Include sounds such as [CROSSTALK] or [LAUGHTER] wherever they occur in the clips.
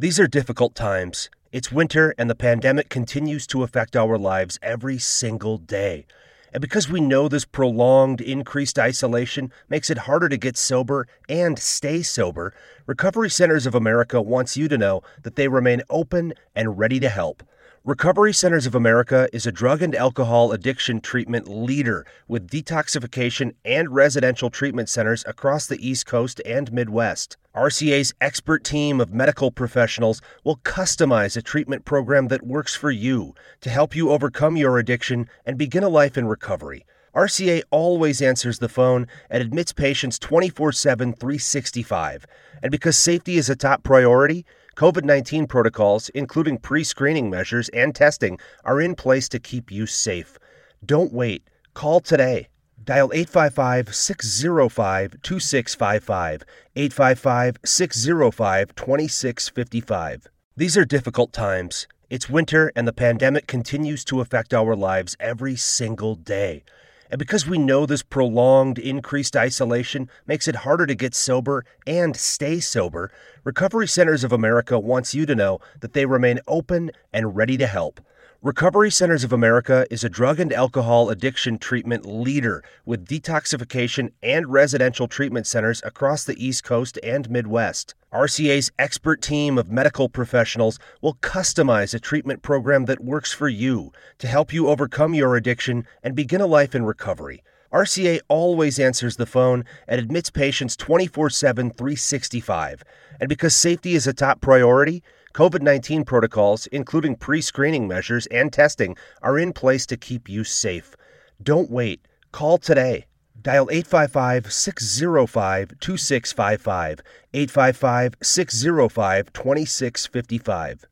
These are difficult times. It's winter, and the pandemic continues to affect our lives every single day. And because we know this prolonged, increased isolation makes it harder to get sober and stay sober, Recovery Centers of America wants you to know that they remain open and ready to help. Recovery Centers of America is a drug and alcohol addiction treatment leader with detoxification and residential treatment centers across the East Coast and Midwest. RCA's expert team of medical professionals will customize a treatment program that works for you to help you overcome your addiction and begin a life in recovery. RCA always answers the phone and admits patients 24 7, 365. And because safety is a top priority, COVID 19 protocols, including pre screening measures and testing, are in place to keep you safe. Don't wait. Call today. Dial 855 605 2655. 855 605 2655. These are difficult times. It's winter, and the pandemic continues to affect our lives every single day. And because we know this prolonged, increased isolation makes it harder to get sober and stay sober, Recovery Centers of America wants you to know that they remain open and ready to help. Recovery Centers of America is a drug and alcohol addiction treatment leader with detoxification and residential treatment centers across the East Coast and Midwest. RCA's expert team of medical professionals will customize a treatment program that works for you to help you overcome your addiction and begin a life in recovery. RCA always answers the phone and admits patients 24 7, 365. And because safety is a top priority, COVID 19 protocols, including pre screening measures and testing, are in place to keep you safe. Don't wait. Call today. Dial 855 605 2655. 855 605 2655.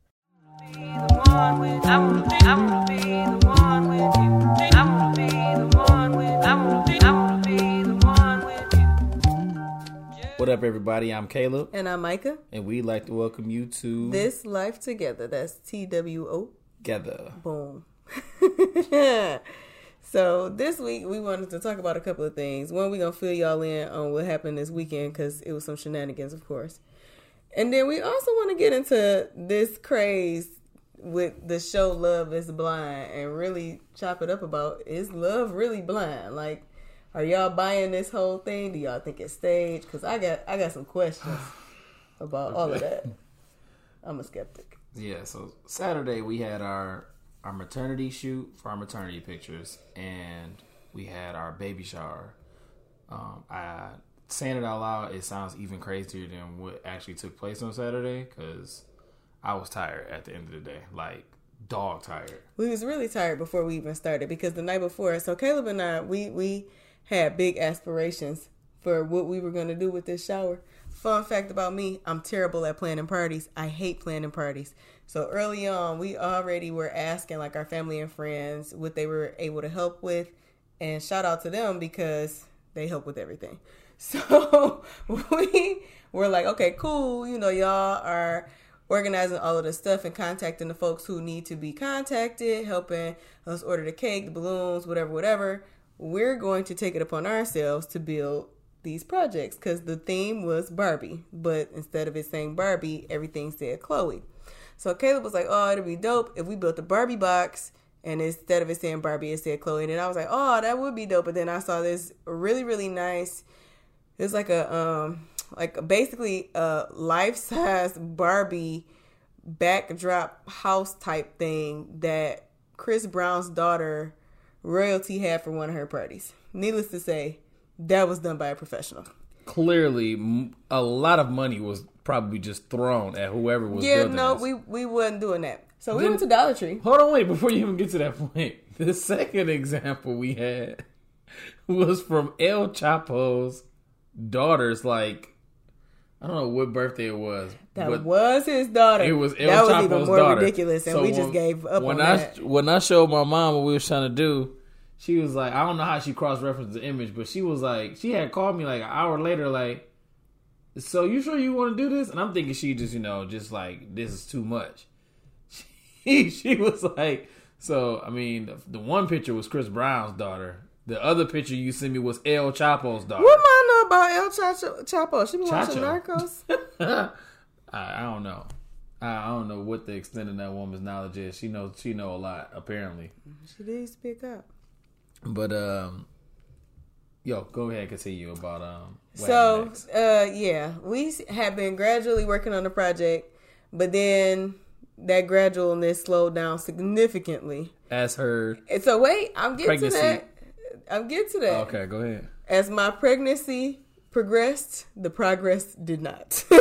What up, everybody? I'm Caleb, And I'm Micah. and we'd like to welcome you to This Life Together. That's T W O. Together. Boom. [LAUGHS] so this week we wanted to talk about a couple of things. One, we're gonna fill y'all in on what happened this weekend because it was some shenanigans, of course. And then we also want to get into this craze with the show Love is Blind and really chop it up about is love really blind? Like, are y'all buying this whole thing? Do y'all think it's staged? Because I got I got some questions [SIGHS] about all of that. I'm a skeptic. Yeah, so Saturday we had our our maternity shoot for our maternity pictures, and we had our baby shower. Um, I saying it out loud, it sounds even crazier than what actually took place on Saturday because I was tired at the end of the day, like dog tired. we was really tired before we even started because the night before so caleb and i we we had big aspirations for what we were going to do with this shower. Fun fact about me i'm terrible at planning parties. I hate planning parties. So early on we already were asking like our family and friends what they were able to help with. And shout out to them because they help with everything. [LAUGHS] So we were like okay cool. You know y'all are organizing all of the stuff and contacting the folks who need to be contacted, helping us order the cake, the balloons, whatever, whatever. We're going to take it upon ourselves to build these projects because the theme was Barbie, but instead of it saying Barbie, everything said Chloe. So Caleb was like, "Oh, it'd be dope if we built a Barbie box." And instead of it saying Barbie, it said Chloe. And then I was like, "Oh, that would be dope." But then I saw this really, really nice. It's like a um, like basically a life size Barbie backdrop house type thing that Chris Brown's daughter royalty had for one of her parties. Needless to say, that was done by a professional. Clearly, a lot of money was probably just thrown at whoever was Yeah, no, this. we we wasn't doing that. So we Then- went to Dollar Tree. Hold on, wait, before you even get to that point. [LAUGHS] The second example we had [LAUGHS] was from El Chapo's daughter's, like, I don't know what birthday it was. That was his daughter. it was El that was Chapo's even more daughter. ridiculous, and So we just gave up when on I, that. When I showed my mom what we was trying to do, she was like, I don't know how she cross referenced the image, but she was like, she had called me like an hour later, like, so you sure you want to do this? And I'm thinking she just, you know, just like, this is too much. [LAUGHS] She, she was like, so, I mean, the, the one picture was Chris Brown's daughter. The other picture you sent me was El Chapo's daughter. What know about El Chapo? She been watching. Narcos. [LAUGHS] I, I don't know. I, don't know what the extent of that woman's knowledge is. She knows she know a lot apparently. She did speak up. But um, yo, go ahead, and continue about um. So, uh, yeah, we have been gradually working on the project, but then that gradualness slowed down significantly. as her. And so, wait, I'm getting Pregnancy. to that. I'm getting to that. Okay, go ahead. As my pregnancy progressed, the progress did not. [LAUGHS]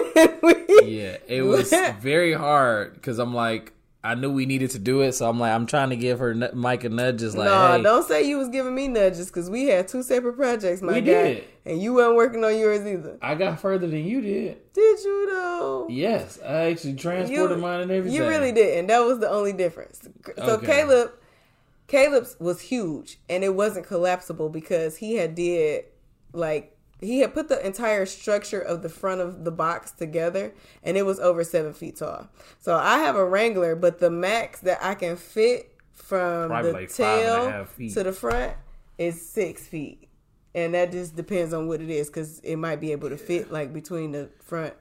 Yeah, it was [LAUGHS] very hard because I'm like, I knew we needed to do it, so I'm like, I'm trying to give her Mike a nudge, just like, no, hey, don't say you was giving me nudges because we had two separate projects, my We guy, did. and you weren't working on yours either. I got further than you did. Did you though? Yes, I actually transported mine and everything. You really didn't. That was the only difference. So Okay. Caleb, Caleb's was huge, and it wasn't collapsible because he had did like he had put the entire structure of the front of the box together, and it was over seven feet tall. So I have a Wrangler, but the max that I can fit from Probably the like five and a tail to the front is six feet. And that just depends on what it is because it might be able to fit like between the front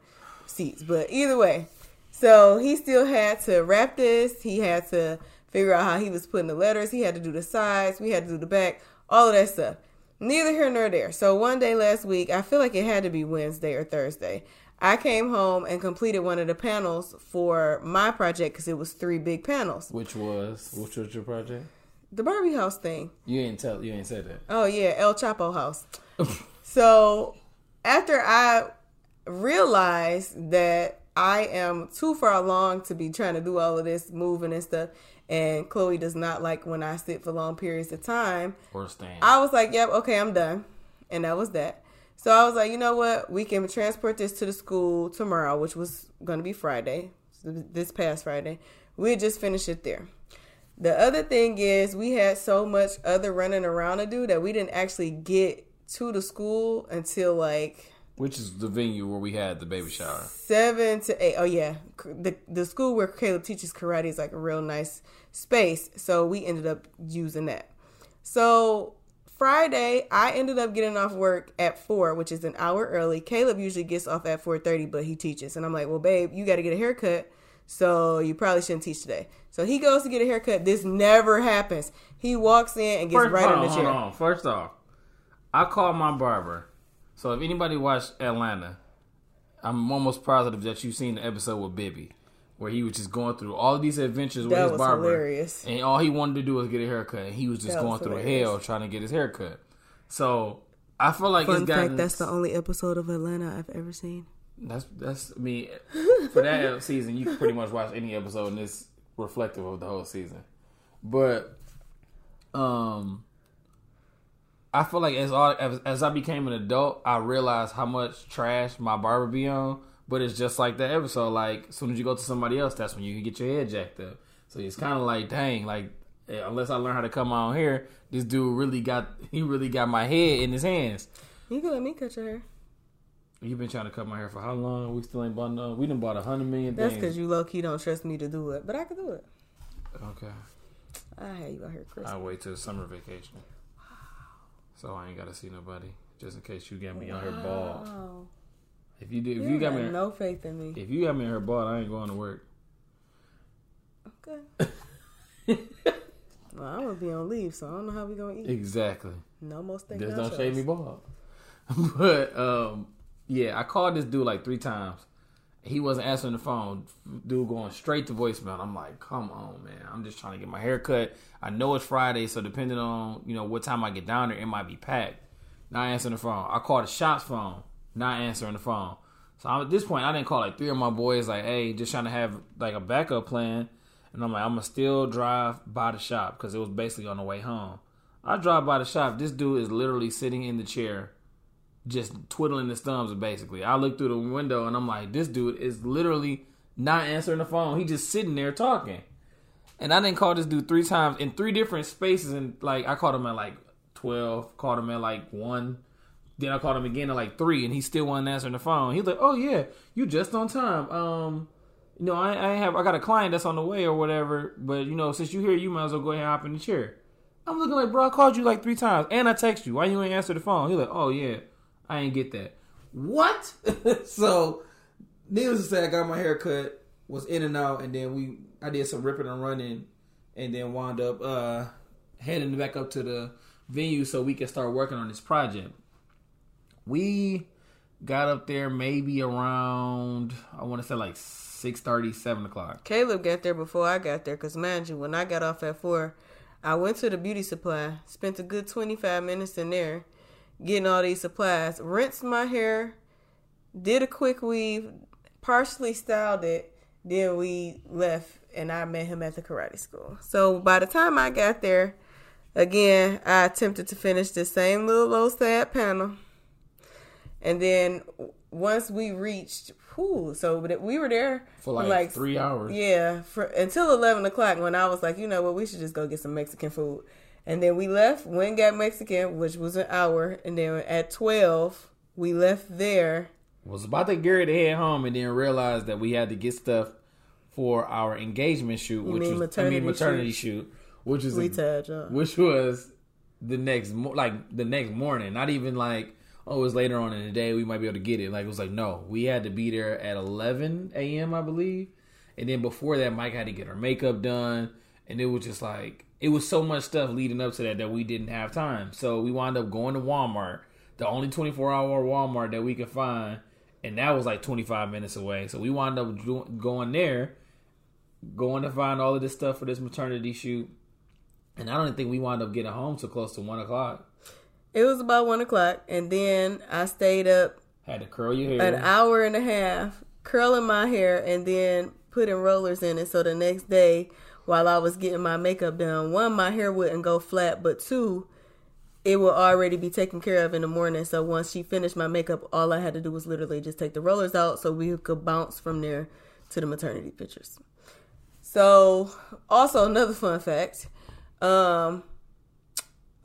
seats. But either way, so he still had to wrap this. He had to figure out how he was putting the letters. He had to do the sides. We had to do the back. All of that stuff. Neither here nor there. So one day last week, I feel like it had to be Wednesday or Thursday. I came home and completed one of the panels for my project because it was three big panels. Which was which was your project? The Barbie house thing. You ain't tell you ain't said that. Oh yeah, El Chapo house. [LAUGHS] so after I realized that I am too far along to be trying to do all of this moving and stuff, and Chloe does not like when I sit for long periods of time. Or stand. I was like, "Yep, okay, I'm done," and that was that. So I was like, "You know what? We can transport this to the school tomorrow, which was going to be Friday, this past Friday. We'll just finish it there." The other thing is we had so much other running around to do that we didn't actually get to the school until like Which is the venue where we had the baby shower. seven to eight. Oh yeah, the the school where Caleb teaches karate is like a real nice space, so we ended up using that. So Friday, I ended up getting off work at four, which is an hour early. Caleb usually gets off at four thirty, but he teaches, and I'm like, well, babe, you got to get a haircut, so you probably shouldn't teach today. So he goes to get a haircut. This never happens. He walks in and gets First, right hold in on, the hold chair. on. First off, I called my barber. So if anybody watched Atlanta, I'm almost positive that you've seen the episode with Bibby, where he was just going through all of these adventures with That his was barber, hilarious. and all he wanted to do was get a haircut. And he was just That going was through hilarious. hell trying to get his haircut. So I feel like Fun it's gotten, fact: that's the only episode of Atlanta I've ever seen. That's that's I mean [LAUGHS] for that season you can pretty much watch any episode and it's reflective of the whole season. But um I feel like as all as, as I became an adult, I realized how much trash my barber be on. But it's just like that episode. Like as soon as you go to somebody else, that's when you can get your head jacked up. So it's kind of like, dang, like eh, unless I learn how to come on here, this dude really got [LAUGHS] he really got my head in his hands. You can let me cut your hair. You've been trying to cut my hair for how long? We still ain't bought no. We done bought a hundred million That's because you low key don't trust me to do it, but I can do it. Okay. I had you out here, Chris. I'll wait till summer vacation. So I ain't gotta see nobody. Just in case you got me on her ball. If you did if You, you got got me no faith in me. if you got me in her ball, I ain't going to work. Okay. [LAUGHS] well, I'm gonna be on leave, so I don't know how we gonna eat. Exactly. No more steak. Just nachos. don't shave me bald. [LAUGHS] but um yeah, I called this dude like three times. He wasn't answering the phone. Dude going straight to voicemail. I'm like, come on, man. I'm just trying to get my hair cut. I know it's Friday, so depending on, you know, what time I get down there, it might be packed. Not answering the phone. I called the shop's phone. Not answering the phone. So I'm, at this point, I didn't call like three of my boys, like, hey, just trying to have like a backup plan. And I'm like, I'm gonna still drive by the shop because it was basically on the way home. I drive by the shop. This dude is literally sitting in the chair, just twiddling his thumbs. Basically, I look through the window and I'm like, this dude is literally not answering the phone. He just sitting there talking. And I didn't call this dude three times in three different spaces. And like, I called him at like twelve, called him at like one. Then I called him again at like three, and he still wasn't answering the phone. He's like, "Oh yeah, you just on time. Um, you know, I, I have I got a client that's on the way or whatever. But you know, since you here, you might as well go ahead and hop in the chair." I'm looking like, bro, I called you like three times, and I text you. Why you ain't answer the phone? He's like, "Oh yeah, I ain't get that." What? [LAUGHS] so, needless to say, I got my hair cut. was in and out, and then we I did some ripping and running, and then wound up uh, heading back up to the venue so we could start working on this project. We got up there maybe around I want to say like 6 7 o'clock. Caleb got there before I got there because, mind you, when I got off at 4, I went to the beauty supply, spent a good 25 minutes in there getting all these supplies, rinsed my hair, did a quick weave, partially styled it, then we left and I met him at the karate school. So by the time I got there, again, I attempted to finish the same little low sad panel. And then once we reached, whew, so we were there for like, like three hours. Yeah, for until eleven o'clock when I was like, you know what, we should just go get some Mexican food. And then we left, went and got Mexican, which was an hour, and then at twelve we left there. Was about to get ready to head home, and then realized that we had to get stuff for our engagement shoot, you which was maternity I mean maternity shoot. shoot, which was we a, which was the next like the next morning, not even like oh, it's later on in the day, we might be able to get it. Like it was like, no, we had to be there at 11 a.m. I believe, and then before that, Mike had to get her makeup done, and it was just like it was so much stuff leading up to that that we didn't have time. So we wound up going to Walmart, the only 24 hour Walmart that we could find, and that was like 25 minutes away. So we wound up going there, going to find all of this stuff for this maternity shoot. And I don't think we wound up getting home so close to one o'clock. It was about one o'clock, and then I stayed up. Had to curl your hair. An hour and a half curling my hair, and then putting rollers in it. So the next day, while I was getting my makeup done, one, my hair wouldn't go flat, but two, it would already be taken care of in the morning. So once she finished my makeup, all I had to do was literally just take the rollers out so we could bounce from there to the maternity pictures. So, also another fun fact, um,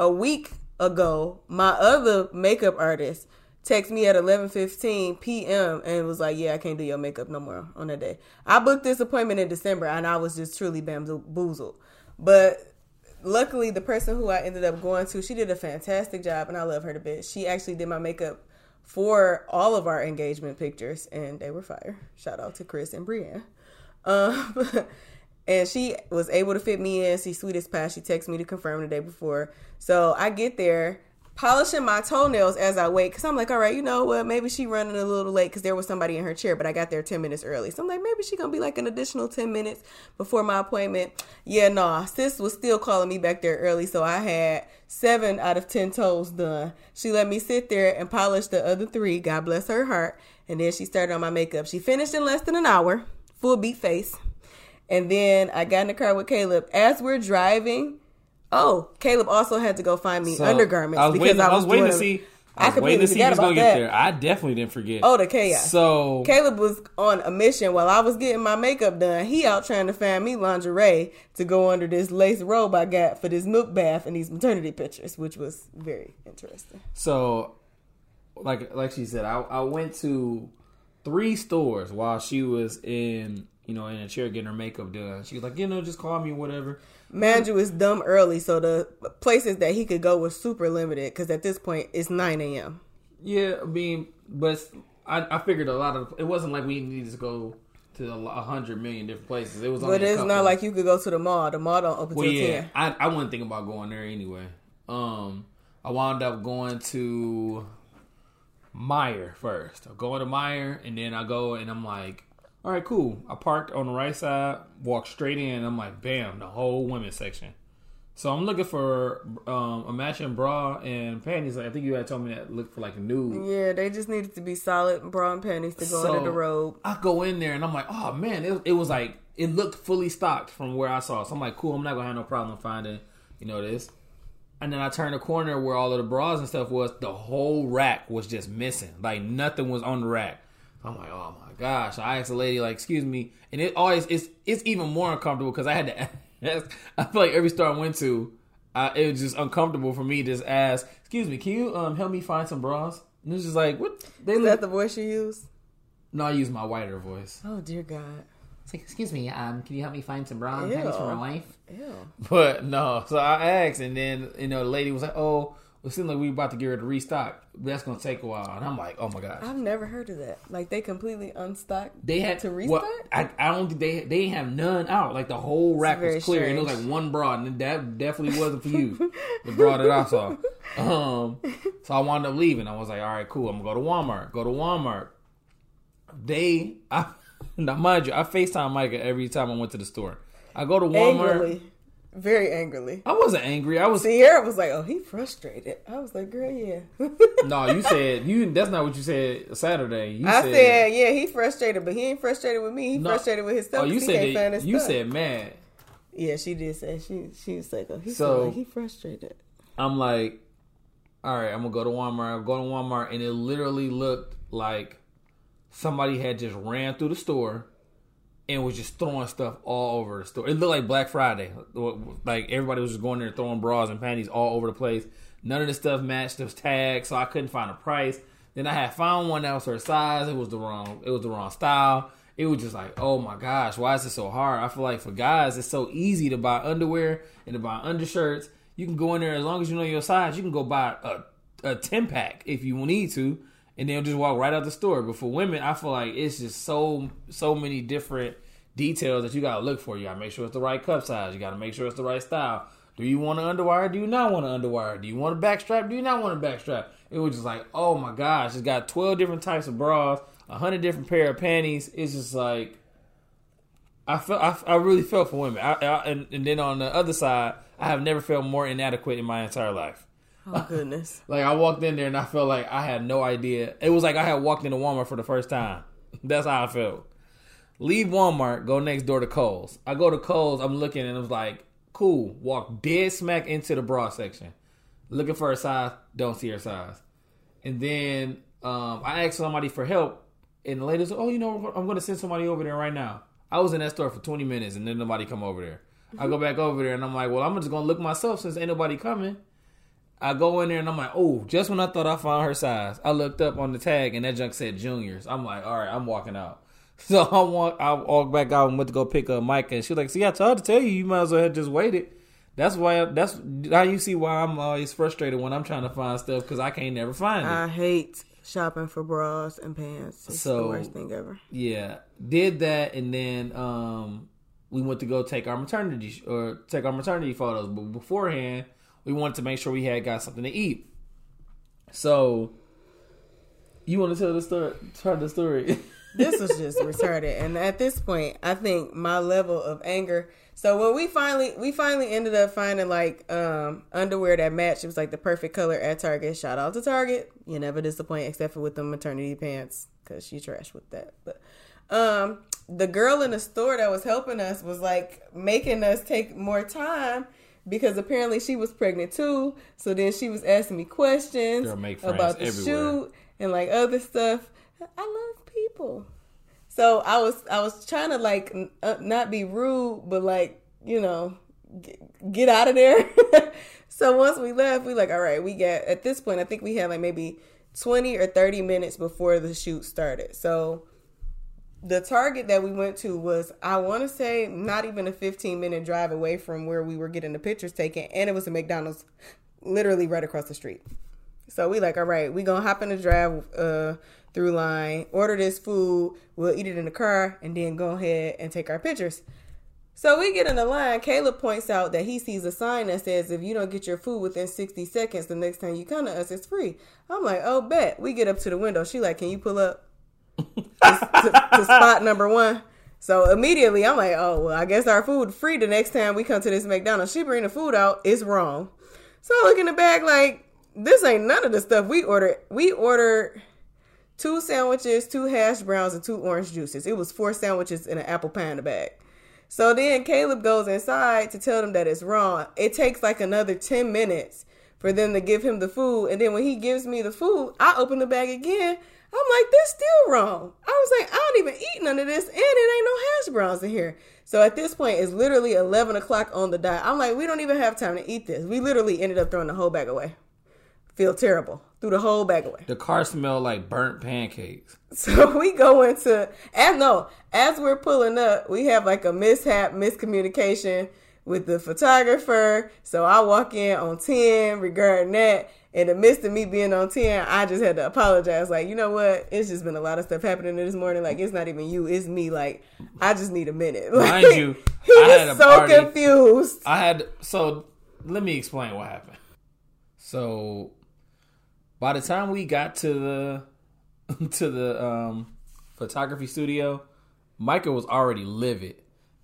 a week ago, my other makeup artist texted me at 11:15 p.m. and was like, "Yeah, I can't do your makeup no more on that day." I booked this appointment in December, and I was just truly bamboozled. But luckily, the person who I ended up going to, she did a fantastic job, and I love her to bits. She actually did my makeup for all of our engagement pictures, and they were fire. Shout out to Chris and Brienne. Um, [LAUGHS] and she was able to fit me in. She's sweet as pie. She texted me to confirm the day before. So I get there, polishing my toenails as I wait, because I'm like, all right, you know what? Maybe she running a little late because there was somebody in her chair, but I got there 10 minutes early. So I'm like, maybe she gonna be like an additional 10 minutes before my appointment. Yeah, no, nah, sis was still calling me back there early, so I had seven out of 10 toes done. She let me sit there and polish the other three. God bless her heart. And then she started on my makeup. She finished in less than an hour, full beat face. And then I got in the car with Caleb. As we're driving, oh, Caleb also had to go find me so undergarments I was because waiting, I was, I was waiting to see. I, I was waiting to see who's gonna get there. I definitely didn't forget. Oh, the chaos. So Caleb was on a mission while I was getting my makeup done. He out trying to find me lingerie to go under this lace robe I got for this milk bath and these maternity pictures, which was very interesting. So, like like she said, I, I went to three stores while she was in you know, in a chair getting her makeup done. She was like, you know, just call me whatever. Mandrew is dumb early, so the places that he could go was super limited because at this point it's 9 a.m. Yeah, I mean, but I, I figured a lot of it wasn't like we needed to go to a hundred million different places. It was, only but it's not like you could go to the mall. The mall don't open well, till yeah, 10. I I wasn't thinking about going there anyway. Um, I wound up going to Meijer first. I go to Meijer, and then I go and I'm like, all right, cool. I parked on the right side, walked straight in. I'm like, bam, the whole women's section. So I'm looking for um, a matching bra and panties. Like I think you had told me that look for like a nude. Yeah, they just needed to be solid bra and panties to go so under the robe. I go in there and I'm like, oh man, it, it was like it looked fully stocked from where I saw. So I'm like, cool. I'm not gonna have no problem finding you know this. And then I turned the corner where all of the bras and stuff was. The whole rack was just missing. Like nothing was on the rack. I'm like, oh my gosh. I asked the lady, like, excuse me, and it always it's it's even more uncomfortable because I had to [LAUGHS] ask. I feel like every store I went to, it was just uncomfortable for me to just ask, excuse me, can you um help me find some bras? And it's just like, what? They Is look- that the voice you use? No, I use my whiter voice. Oh dear God. It's like, excuse me, um, can you help me find some bra and panties for my wife? Ew. But no, so I asked, and then you know, the lady was like, "Oh, It seemed like we were about to get ready to restock. That's gonna take a while, and I'm like, oh my gosh. I've never heard of that. Like they completely unstocked. They had to well, restock. I, I don't think they they didn't have none out. Like the whole rack was clear, and it was like one bra, and that definitely wasn't for you. the bra that I saw. Um, so I wound up leaving. I was like, all right, cool. I'm gonna go to Walmart. Go to Walmart. They, I, [LAUGHS] now mind you, I Facetime Micah every time I went to the store. I go to Walmart. angrily, very angrily. I wasn't angry. I was Sierra was like, "Oh, he frustrated." I was like, "Girl, yeah." [LAUGHS] no. You said you. That's not what you said Saturday. You I said, "Yeah, he frustrated, but he ain't frustrated with me. He No. frustrated with his stuff. Oh, you said that, you stuff." said mad. Yeah, she did say she she was like, "Oh, he So- like he frustrated." I'm like, all right, I'm gonna go to Walmart. I go to Walmart, and it literally looked like somebody had just ran through the store and was just throwing stuff all over the store. It looked like Black Friday. Like everybody was just going there throwing bras and panties all over the place. None of the stuff matched the tag, so I couldn't find a price. Then I had found one that was her size. It was the wrong. It was the wrong style. It was just like, oh my gosh, why is it so hard? I feel like for guys, it's so easy to buy underwear and to buy undershirts. You can go in there as long as you know your size. You can go buy a, a ten pack if you need to, and they'll just walk right out the store. But for women, I feel like it's just so so many different details that you gotta look for. You gotta make sure it's the right cup size. You gotta make sure it's the right style. Do you want an underwire? Do you not want an underwire? Do you want a backstrap? Do you not want a backstrap? It was just like, oh my gosh, it's got twelve different types of bras, hundred different pair of panties. It's just like I felt I, I really felt for women. I, I, and, and then on the other side, I have never felt more inadequate in my entire life. Oh goodness. [LAUGHS] Like I walked in there and I felt like I had no idea. It was like I had walked into Walmart for the first time. [LAUGHS] That's how I felt. Leave Walmart, go next door to Kohl's. I go to Kohl's, I'm looking and I was like, cool. Walk dead smack into the bra section. Looking for a size, don't see her size. And then um, I asked somebody for help, and the lady said, "Oh, you know, I'm going to send somebody over there right now." I was in that store for 20 minutes, and then nobody come over there. I go back over there, and I'm like, "Well, I'm just going to look myself since ain't nobody coming." I go in there, and I'm like, "Oh, just when I thought I found her size, I looked up on the tag, and that junk said juniors." I'm like, "All right, I'm walking out." [LAUGHS] So I walk, I walk back out and went to go pick up Micah, and she's like, "See, I tried to tell you, you might as well have just waited." That's why. That's now you see why I'm always frustrated when I'm trying to find stuff because I can't never find it. I hate shopping for bras and pants. It's So- the worst thing ever. Yeah, did that, and then um, we went to go take our maternity sh- or take our maternity photos. But beforehand, we wanted to make sure we had got something to eat. So, you want to tell the story? Tell the story. [LAUGHS] this was just retarded and at this point i think my level of anger so when we finally we finally ended up finding like um underwear that matched it was like the perfect color at target shout out to target you never disappoint except for with the maternity pants because she trashed with that but um the girl in the store that was helping us was like making us take more time because apparently she was pregnant too so then she was asking me questions Girl, make friends about the everywhere. shoot and like other stuff i love people so I was I was trying to like n- uh, not be rude, but like you know, get, get out of there. [LAUGHS] so once we left, we like, all right, we got at this point. I think we had like maybe twenty or thirty minutes before the shoot started. So the target that we went to was I want to say not even a fifteen minute drive away from where we were getting the pictures taken, and it was a McDonald's literally right across the street. So we like, all right, we gonna hop in the drive uh, through line, order this food, we'll eat it in the car, and then go ahead and take our pictures. So we get in the line. Caleb points out that he sees a sign that says, "If you don't get your food within 60 seconds, the next time you come to us, it's free." I'm like, "Oh, bet." We get up to the window. She like, "Can you pull up to, to, spot number one?" So immediately, I'm like, "Oh, well, I guess our food free the next time we come to this McDonald's." She bring the food out. It's wrong. So I look in the bag like, this ain't none of the stuff we ordered. We ordered two sandwiches, two hash browns, and two orange juices. It was four sandwiches and an apple pie in the bag. So then Caleb goes inside to tell them that it's wrong. It takes like another 10 minutes for them to give him the food. And then when he gives me the food, I open the bag again. I'm like, this still wrong. I was like, I don't even eat none of this, and it ain't no hash browns in here. So at this point, it's literally 11 o'clock on the dot. I'm like, we don't even have time to eat this. We literally ended up throwing the whole bag away. Feel terrible. Threw the whole bag away. the car smelled like burnt pancakes. [LAUGHS] So we go into and no, as we're pulling up, we have like a mishap, miscommunication with the photographer. So I walk in on 10 regarding that. In the midst of me being on 10, I just had to apologize. Like, you know what? It's just been a lot of stuff happening this morning. Like, it's not even you, it's me. Like, I just need a minute. [LAUGHS] Mind Like, you, [LAUGHS] he I had was a so party. confused. I had so let me explain what happened. So by the time we got to the [LAUGHS] to the um photography studio, Micah was already livid.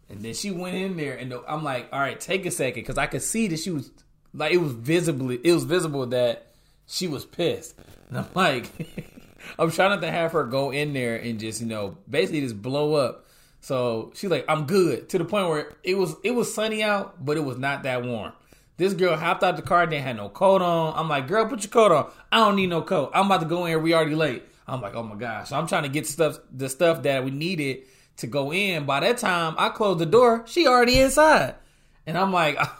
And then she went in there and I'm like, "All right, take a second cuz I could see that she was like it was visibly it was visible that she was pissed." And I'm like [LAUGHS] I'm trying not to have her go in there and just, you know, basically just blow up. So she's like, I'm good. To the point where it was it was sunny out, but it was not that warm. This girl hopped out the car, didn't have no coat on. I'm like, girl, put your coat on. I don't need no coat. I'm about to go in. We already late. I'm like, oh my gosh. So I'm trying to get stuff the stuff that we needed to go in. By that time, I closed the door. She already inside. And I'm like, [LAUGHS]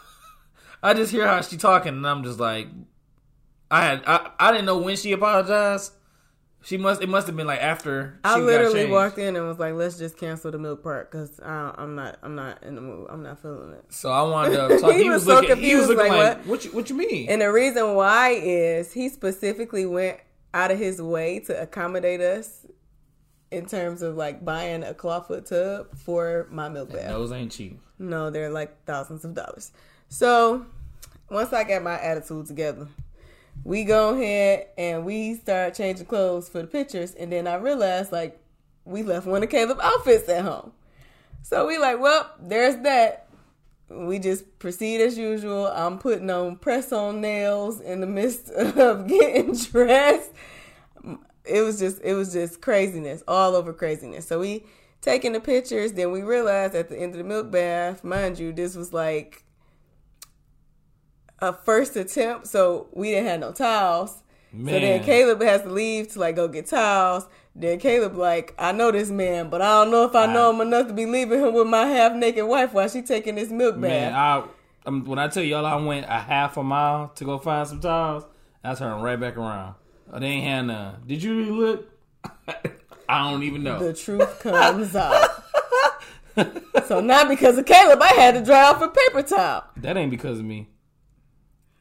I just hear how she talking, and I'm just like, I had I, I didn't know when she apologized. She must it must have been like after she I literally walked in and was like, "Let's just cancel the milk part because I'm not, I'm not in the mood. I'm not feeling it." So I wanted to talk. He he, was, was so looking. he was looking like, like, what? what? you, what you mean? And the reason why is he specifically went out of his way to accommodate us in terms of like buying a clawfoot tub for my milk bath. Those ain't cheap. No, they're like thousands of dollars. So once I got my attitude together, we go ahead and we start changing clothes for the pictures, and then I realized like we left one of Caleb outfits at home. So we like, well, there's that. We just proceed as usual. I'm putting on press on nails in the midst [LAUGHS] of getting dressed. It was just it was just craziness, all over craziness. So we taking the pictures, then we realized at the end of the milk bath, mind you, this was like a first attempt, so we didn't have no towels. So then Caleb has to leave to like go get towels. Then Caleb like, I know this man, but I don't know if I know him enough to be leaving him with my half naked wife while she taking this milk Man, bath. I um, when I tell y'all I went a half a mile to go find some towels, I turned right back around. Oh, they ain't had none. Did you really look? [LAUGHS] I don't even know. the truth comes out. so not because of Caleb, I had to dry off a paper towel. that ain't because of me.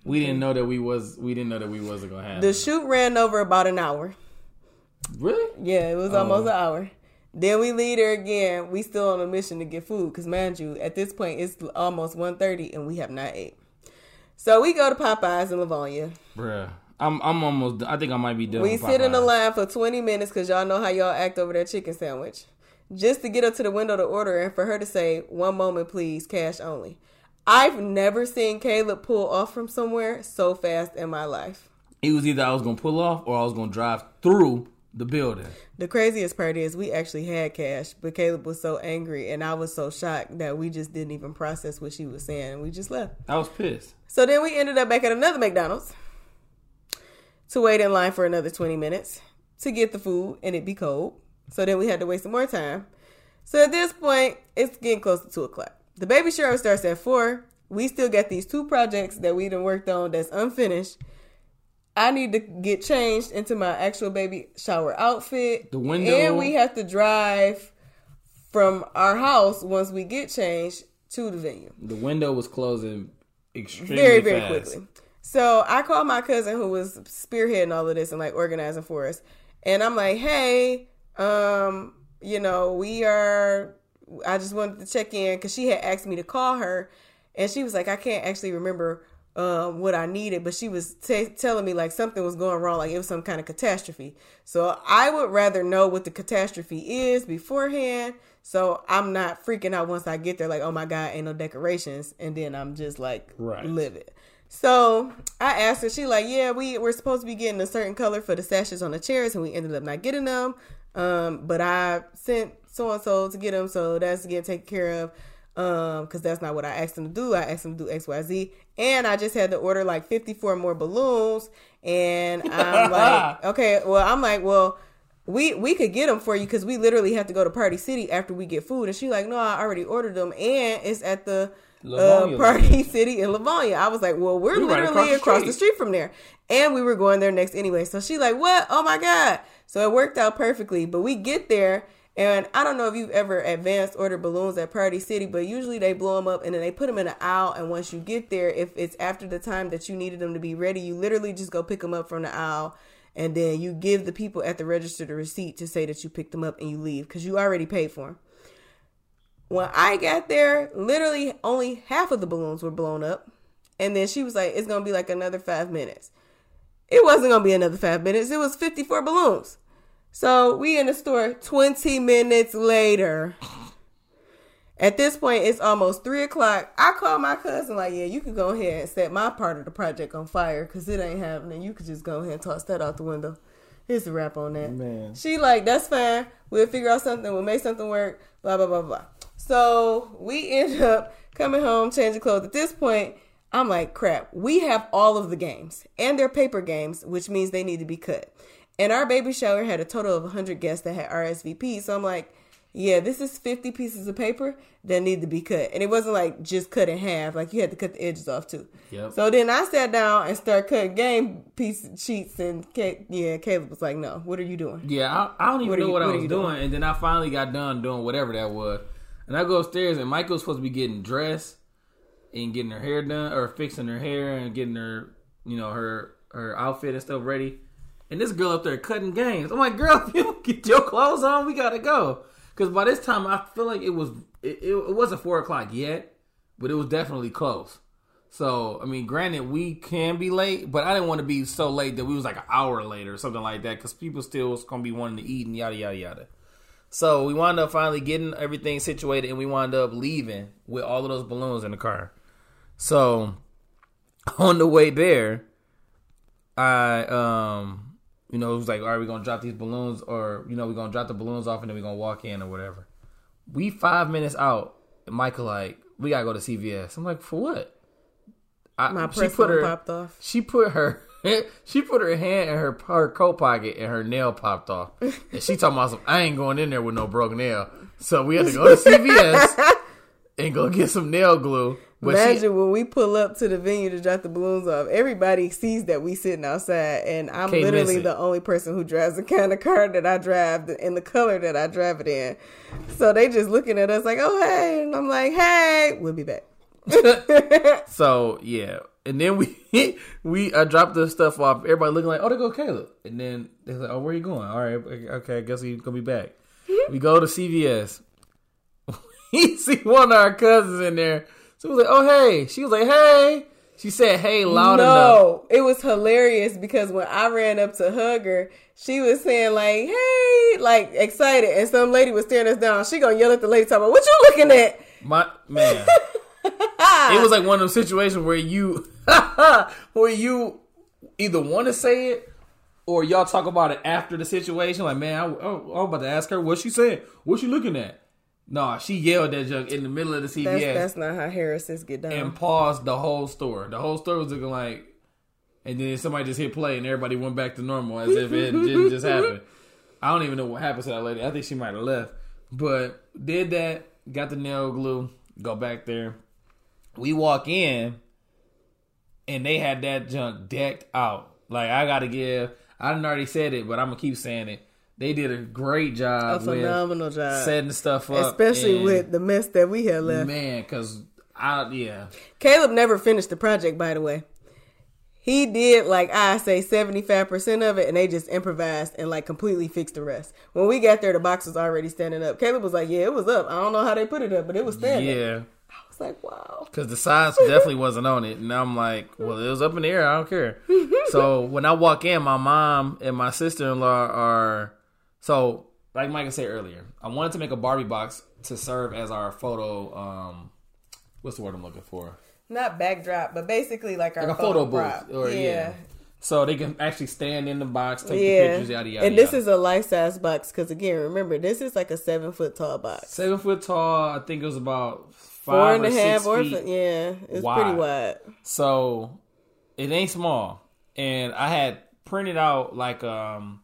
We didn't know that we was. We didn't know that we wasn't gonna have. The shoot ran over about an hour. really? Yeah, it was almost oh. an hour. Then we leave there again. We still on a mission to get food because, mind you, at this point it's almost 1.30 and we have not ate. So we go to Popeyes in Livonia. Bruh. I'm. I'm almost. I think I might be done. We sit in the line for 20 minutes because y'all know how y'all act over that chicken sandwich. Just to get up to the window to order and for her to say, one moment, please, cash only. I've never seen Caleb pull off from somewhere so fast in my life. It was either I was gonna pull off or I was gonna drive through the building. The craziest part is we actually had cash, but Caleb was so angry and I was so shocked that we just didn't even process what she was saying and we just left. I was pissed. So then we ended up back at another McDonald's to wait in line for another 20 minutes to get the food and it be cold. So then we had to waste some more time. So at this point, it's getting close to 2 o'clock. The baby shower starts at 4. We still got these two projects that we done worked on that's unfinished. I need to get changed into my actual baby shower outfit. The window- And we have to drive from our house once we get changed to the venue The window was closing extremely very very fast. quickly so i called my cousin who was spearheading all of this and like organizing for us and i'm like hey um you know we are i just wanted to check in because she had asked me to call her and she was like i can't actually remember um, what I needed, but she was t- telling me like something was going wrong, like it was some kind of catastrophe. So I would rather know what the catastrophe is beforehand, so I'm not freaking out once I get there, like oh my god, ain't no decorations, and then I'm just like Right. livid. So I asked her, she like, yeah, we we're supposed to be getting a certain color for the sashes on the chairs, and we ended up not getting them. Um, but I sent so and so to get them, so that's getting taken care of. Um, because that's not what I asked them to do. I asked them to do X, Y, Z, and I just had to order like 54 more balloons. And I'm [LAUGHS] like, okay, well, I'm like, well, we we could get them for you because we literally have to go to Party City after we get food. And she like, no, I already ordered them, and it's at the uh, Party [LAUGHS] City in Livonia. I was like, well, we're We right literally across across, the the street. street from there, and we were going there next anyway. So she like, what? Oh my god! So it worked out perfectly. But we get there, And I don't know if you've ever advanced ordered balloons at Party City, but usually they blow them up and then they put them in an aisle. And once you get there, if it's after the time that you needed them to be ready, you literally just go pick them up from the aisle and then you give the people at the register the receipt to say that you picked them up and you leave because you already paid for them. When I got there, literally only half of the balloons were blown up. And then she was like, it's going to be like another five minutes. It wasn't going to be another five minutes. It was 54 balloons. So we in the store 20 minutes later. At this point, it's almost three o'clock. I call my cousin, like, yeah, you can go ahead and set my part of the project on fire because it ain't happening. You could just go ahead and toss that out the window. Here's a wrap on that. Man. She like, that's fine. We'll figure out something. We'll make something work. Blah blah blah blah. So we end [LAUGHS] up coming home, changing clothes. At this point, I'm like, crap. We have all of the games, and they're paper games, which means they need to be cut. And our baby shower had a total of 100 guests that had RSVP. So I'm like, yeah, this is 50 pieces of paper that need to be cut. And it wasn't like just cut in half, like you had to cut the edges off too. Yep. So then I sat down and started cutting game piece sheets, and Ka- yeah, Caleb was like, no, what are you doing? Yeah, I, I don't even What know you- what, I what are was doing. doing? and then I finally got done doing whatever that was. And I go upstairs, and Michael's supposed to be getting dressed and getting her hair done, or fixing her hair and getting her, you know, her her outfit and stuff ready. And this girl up there cutting games. I'm like, girl, [LAUGHS] if you get your clothes on, we gotta go. Because by this time, I feel like it was it, it, it wasn't four o'clock yet, but it was definitely close. So I mean, granted, we can be late, but I didn't want to be so late that we was like an hour late or something like that because people still was gonna be wanting to eat and yada yada yada. So we wound up finally getting everything situated, and we wound up leaving with all of those balloons in the car. So [LAUGHS] on the way there, I um, you know, it was like, all right, we're gonna drop these balloons, or you know, we're gonna drop the balloons off, and then we're gonna walk in or whatever. We five minutes out, Michael like, we gotta go to CVS. I'm like, for what? I, My press phone popped off. She put her [LAUGHS] she put her hand in her her coat pocket and her nail popped off. And she talking about some I ain't going in there with no broken nail. So we had to go to CVS [LAUGHS] and go get some nail glue. But Imagine she, when we pull up to the venue to drop the balloons off. Everybody sees that we sitting outside, and I'm literally the only person who drives the kind of car that I drive in the color that I drive it in. So they just looking at us like, "Oh hey," and I'm like, "Hey, we'll be back." [LAUGHS] [LAUGHS] so yeah. And then we [LAUGHS] we I dropped the stuff off. Everybody looking like, oh, there go Caleb. And then they're like, oh, where you going? All right, okay, I guess he's gonna be back. Mm-hmm. we go to CVS. [LAUGHS] we see one of our cousins in there. So he was like, oh hey. She was like, hey. She said, hey, loud enough. no, it was hilarious because when I ran up to hug her, she was saying like, "Hey," like excited, and some lady was staring us down. She gonna yell at the lady, talking about, "What you looking at?" My man. [LAUGHS] it was like one of those situations where you [LAUGHS] where you either want to say it or y'all talk about it after the situation. Like, man, I, I, I'm about to ask her what she said. What she looking at? Nah, she yelled that junk in the middle of the CVS That's, that's not how Harris's get done. and paused the whole store. The whole store was looking like, and then somebody just hit play and everybody went back to normal as if it didn't just [LAUGHS] happen. I don't even know what happened to that lady. I think she might have left, but did that. Got the nail glue. Go back there. We walk in, and they had that junk decked out. Like I gotta give. I didn't already said it, but I'm gonna keep saying it. They did a great a job with phenomenal job, setting stuff up, especially with the mess that we had left. man. Because I yeah. Caleb never finished the project, by the way. He did like I say seventy five percent of it, and they just improvised and like completely fixed the rest. When we got there, the box was already standing up. Caleb was like, "Yeah, it was up. I don't know how they put it up, but it was standing." Yeah, I was like, "Wow." because the size definitely wasn't on it, and I'm like, well, it was up in the air. I don't care. [LAUGHS] so when I walk in, my mom and my sister in law are so like Michael said earlier. I wanted to make a Barbie box to serve as our photo. um What's the word I'm looking for? Not backdrop, but basically like our Like a photo booth, or yeah. So they can actually stand in the box, take the Yeah. pictures, yada yada. and this yada. is a life size box because again, remember this is like a seven foot tall box, seven foot tall. I think it was about five four and a half or feet. yeah, it's wide. pretty wide. So it ain't small. And I had printed out like um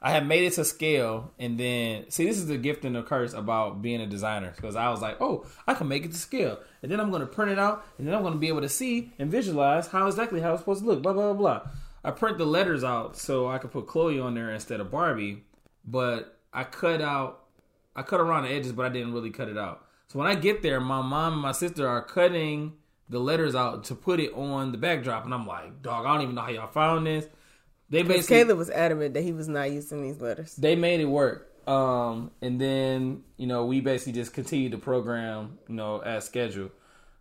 I had made it to scale and then see this is the gift and the curse about being a designer because I was like, "Oh, I can make it to scale." And then I'm going to print it out and then I'm going to be able to see and visualize how exactly how it's supposed to look, blah blah blah. blah. I print the letters out so I could put Chloe on there instead of Barbie, but I cut out I cut around the edges, but I didn't really cut it out. So when I get there, my mom and my sister are cutting the letters out to put it on the backdrop, and I'm like, dog, I don't even know how y'all found this. They basically Caleb was adamant that he was not using these letters. they made it work. Um, and then you know we basically just continued the program, you know, as scheduled.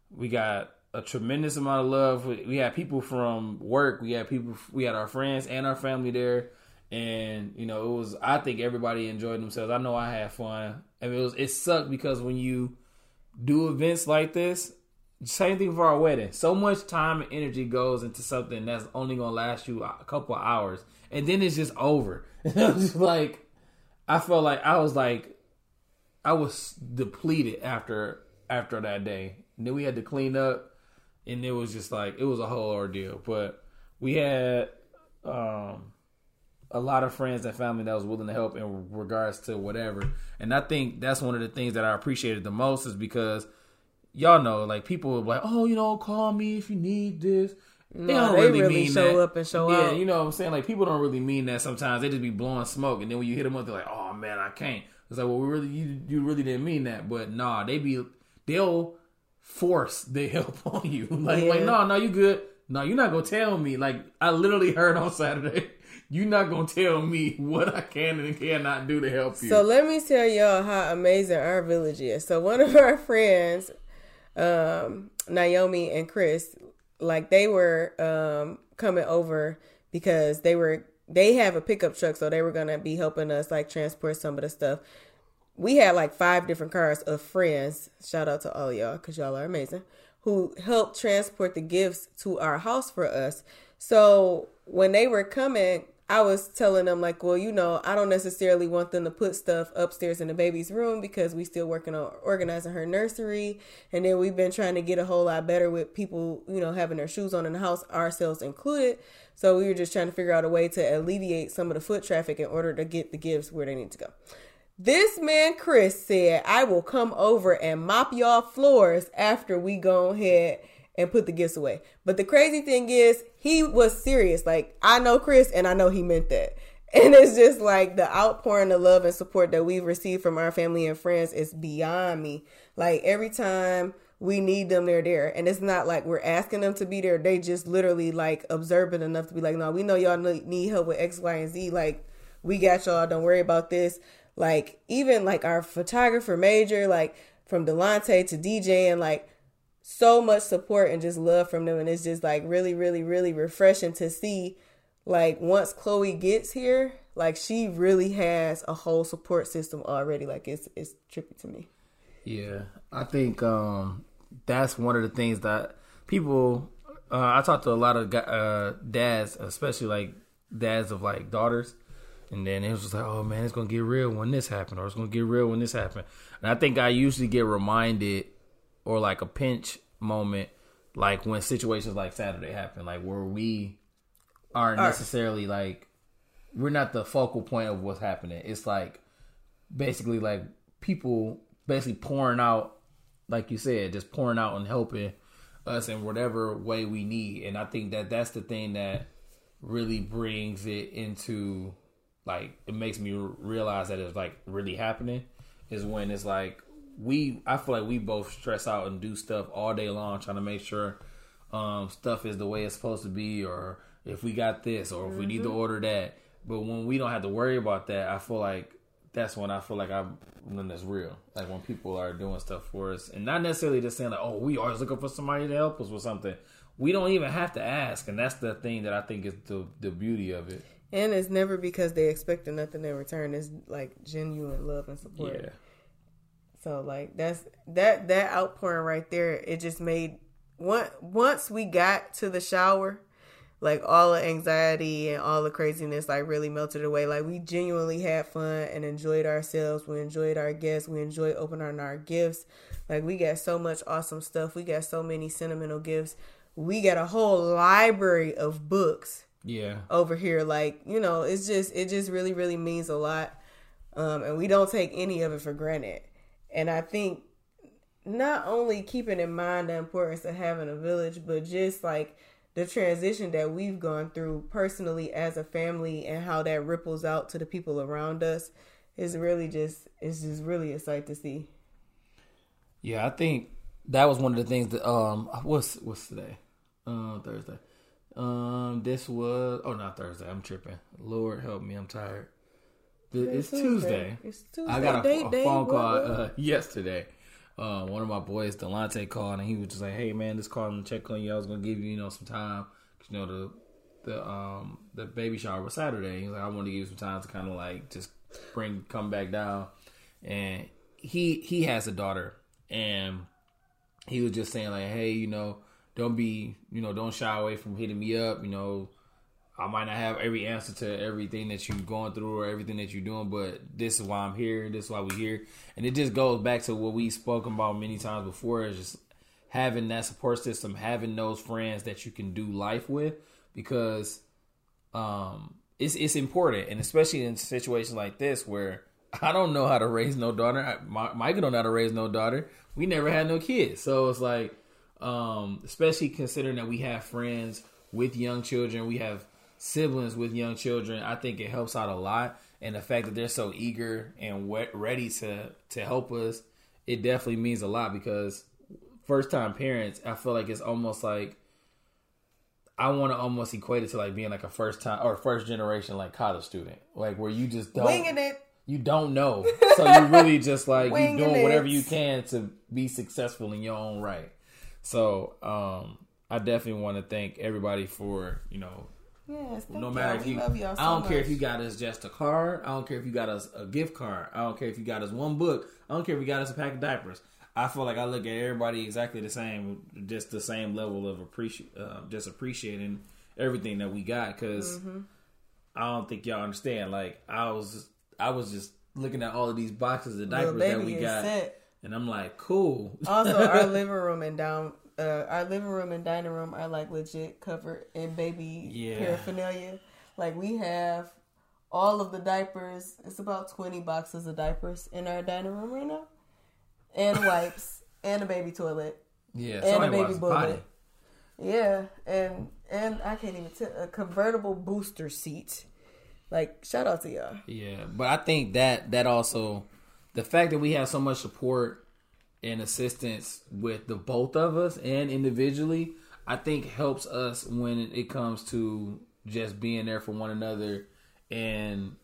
We got a tremendous amount of love. We, we had people from work. We had people. We had our friends and our family there, and you know it was. I think everybody enjoyed themselves. I know I had fun. I mean, it was. It sucked because when you do events like this, same thing for our wedding. So much time and energy goes into something that's only gonna last you a couple hours, and then it's just over. [LAUGHS] Like I felt like I was like I was depleted after after that day. And then we had to clean up, and it was just like it was a whole ordeal. But we had um, a lot of friends and family that was willing to help in regards to whatever. And I think that's one of the things that I appreciated the most is because y'all know, like people like, "Oh, you know, call me if you need this." They No, don't they really, really mean show that. up and show yeah, out. you know what I'm saying? Like people don't really mean that sometimes. They just be blowing smoke, and then when you hit them up, they're like, "Oh man, I can't." It's like, well, we really, you, you really didn't mean that, but nah, they be, they'll force the [LAUGHS] help on you. [LAUGHS] Like, like, no, no, you good. No, you're not gonna tell me. Like, I literally heard on Saturday, [LAUGHS] you're not gonna tell me what I can and cannot do to help you. So let me tell y'all how amazing our village is. So one of our friends, um, Naomi and Chris, like they were um coming over because they were they have a pickup truck, so they were gonna be helping us like transport some of the stuff. We had like five different cars of friends. Shout out to all y'all because y'all are amazing. Who helped transport the gifts to our house for us. So when they were coming, I was telling them like, well, you know, I don't necessarily want them to put stuff upstairs in the baby's room because we still working on organizing her nursery, and then we've been trying to get a whole lot better with people, you know, having their shoes on in the house, ourselves included. So we were just trying to figure out a way to alleviate some of the foot traffic in order to get the gifts where they need to go. This man Chris said, "I will come over and mop y'all floors after we go ahead and put the gifts away." But the crazy thing is, he was serious. Like I know Chris, and I know he meant that. [LAUGHS] And it's just like the outpouring of love and support that we've received from our family and friends is beyond me. Like every time we need them, they're there. And it's not like we're asking them to be there. They just literally like observant enough to be like, no, we know y'all need help with X, Y, and Z. Like we got y'all. Don't worry about this. Like even like our photographer major, like from Delonte to DJ, and like so much support and just love from them, and it's just like really, really, really refreshing to see. Like once Chloe gets here, like she really has a whole support system already. Like it's it's trippy to me. Yeah, I think um, that's one of the things that people. Uh, I talked to a lot of uh, dads, especially like dads of like daughters, and then it was just like, "Oh man, it's gonna get real when this happened, or it's gonna get real when this happened." And I think I usually get reminded, or like a pinch moment, like when situations like Saturday happen, like where we aren't necessarily like we're not the focal point of what's happening. It's like basically like people basically pouring out, like you said, just pouring out and helping us in whatever way we need. And I think that that's the thing that really brings it into like it makes me realize that it's like really happening is when it's like we I feel like we both stress out and do stuff all day long trying to make sure um stuff is the way it's supposed to be or if we got this or if we need to order that. But when we don't have to worry about that, I feel like that's when I feel like I'm when it's real. Like when people are doing stuff for us and not necessarily just saying like, oh, we always looking for somebody to help us with something. We don't even have to ask, and that's the thing that I think is the the beauty of it. And it's never because they expecting nothing in return. It's like genuine love and support. Yeah. So like that's that that outpouring right there. It just made once once we got to the shower, like all the anxiety and all the craziness like really melted away. Like we genuinely had fun and enjoyed ourselves. We enjoyed our guests. We enjoyed opening our gifts. Like we got so much awesome stuff. We got so many sentimental gifts. We got a whole library of books Yeah. over here like you know it's just it just really really means a lot um and we don't take any of it for granted and i think not only keeping in mind the importance of having a village but just like the transition that we've gone through personally as a family and how that ripples out to the people around us is really just it's just really a sight to see. Yeah, I think that was one of the things that um what's what's today? Um Thursday. Um this was oh not Thursday, I'm tripping. Lord help me, I'm tired. It's Tuesday. It's Tuesday. I got a, Date a day. phone call uh, yesterday. Uh, one of my boys, Delonte, called and he was just like, "Hey man, just calling to check on you. I was gonna give you, you know, some time. 'Cause, You know, the the um the baby shower was Saturday. He's like, I want to give you some time to kind of like just bring come back down. And he he has a daughter, and he was just saying like, hey, you know, don't be, you know, don't shy away from hitting me up. You know, I might not have every answer to everything that you're going through or everything that you're doing, but this is why I'm here. This is why we're here. And it just goes back to what we've spoken about many times before is just having that support system, having those friends that you can do life with because um it's it's important and especially in situations like this where [LAUGHS] I don't know how to raise no daughter. I, Micah don't know how to raise no daughter. We never had no kids. So it's like um especially considering that we have friends with young children, we have siblings with young children. I think it helps out a lot and the fact that they're so eager and ready to to help us, it definitely means a lot because first time parents, I feel like it's almost like I want to almost equate it to like being like a first time or first generation like college student, like where you just don't Winging it. you don't know, so you really [LAUGHS] just like you doing whatever it. you can to be successful in your own right. So um, I definitely want to thank everybody for you know Yes, no matter if you, y'all so I don't care if you got us just a card. I don't care if you got us a gift card. I don't care if you got us one book. I don't care if you got us a pack of diapers. I feel like I look at everybody exactly the same, just the same level of appreciate, uh, just appreciating everything that we got. Because Mm-hmm. I don't think y'all understand. Like I was, I was just looking at all of these boxes of diapers that we got, and I'm like, cool. Also, our [LAUGHS] living room and down, uh, our living room and dining room are like legit covered in baby Yeah. paraphernalia. Like we have all of the diapers. It's about twenty boxes of diapers in our dining room right now, and wipes [LAUGHS] and a baby toilet. yeah, and a baby bullet. Yeah, and and I can't even tell a convertible booster seat. Like shout out to y'all. Yeah, but I think that that also the fact that we have so much support and assistance with the both of us and individually, I think helps us when it comes to just being there for one another and